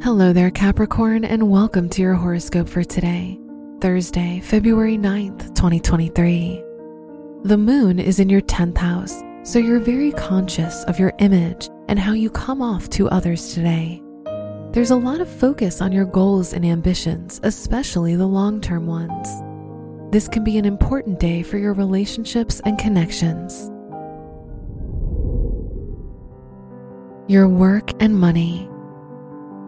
Hello there, Capricorn, and welcome to your horoscope for today, Thursday, February 9th, 2023. The moon is in your 10th house, so you're very conscious of your image and how you come off to others today. There's a lot of focus on your goals and ambitions, especially the long term ones. This can be an important day for your relationships and connections. Your work and money.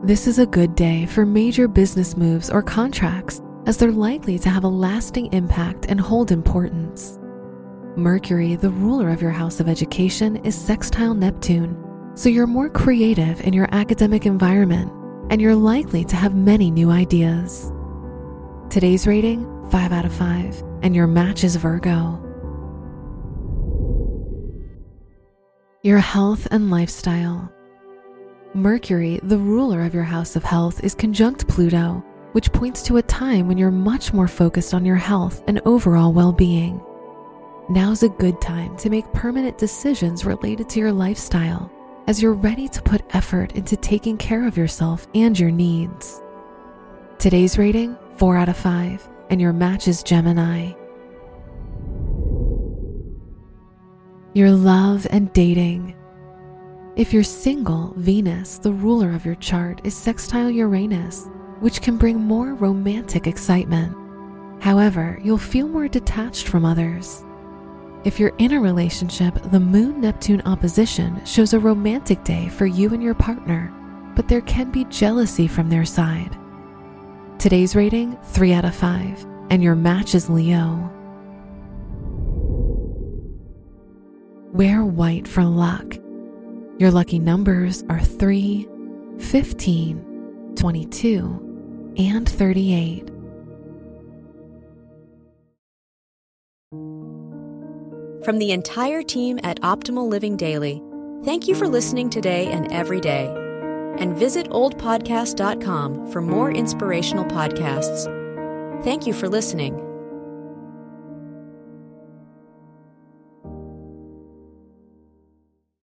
This is a good day for major business moves or contracts, as they're likely to have a lasting impact and hold importance. Mercury, the ruler of your house of education, is sextile Neptune, so you're more creative in your academic environment and you're likely to have many new ideas. Today's rating 5 out of 5, and your match is Virgo. Your health and lifestyle. Mercury, the ruler of your house of health, is conjunct Pluto, which points to a time when you're much more focused on your health and overall well being. Now's a good time to make permanent decisions related to your lifestyle, as you're ready to put effort into taking care of yourself and your needs. Today's rating 4 out of 5, and your match is Gemini. Your love and dating. If you're single, Venus, the ruler of your chart, is sextile Uranus, which can bring more romantic excitement. However, you'll feel more detached from others. If you're in a relationship, the Moon Neptune opposition shows a romantic day for you and your partner, but there can be jealousy from their side. Today's rating 3 out of 5, and your match is Leo. Wear white for luck. Your lucky numbers are 3, 15, 22, and 38. From the entire team at Optimal Living Daily, thank you for listening today and every day. And visit oldpodcast.com for more inspirational podcasts. Thank you for listening.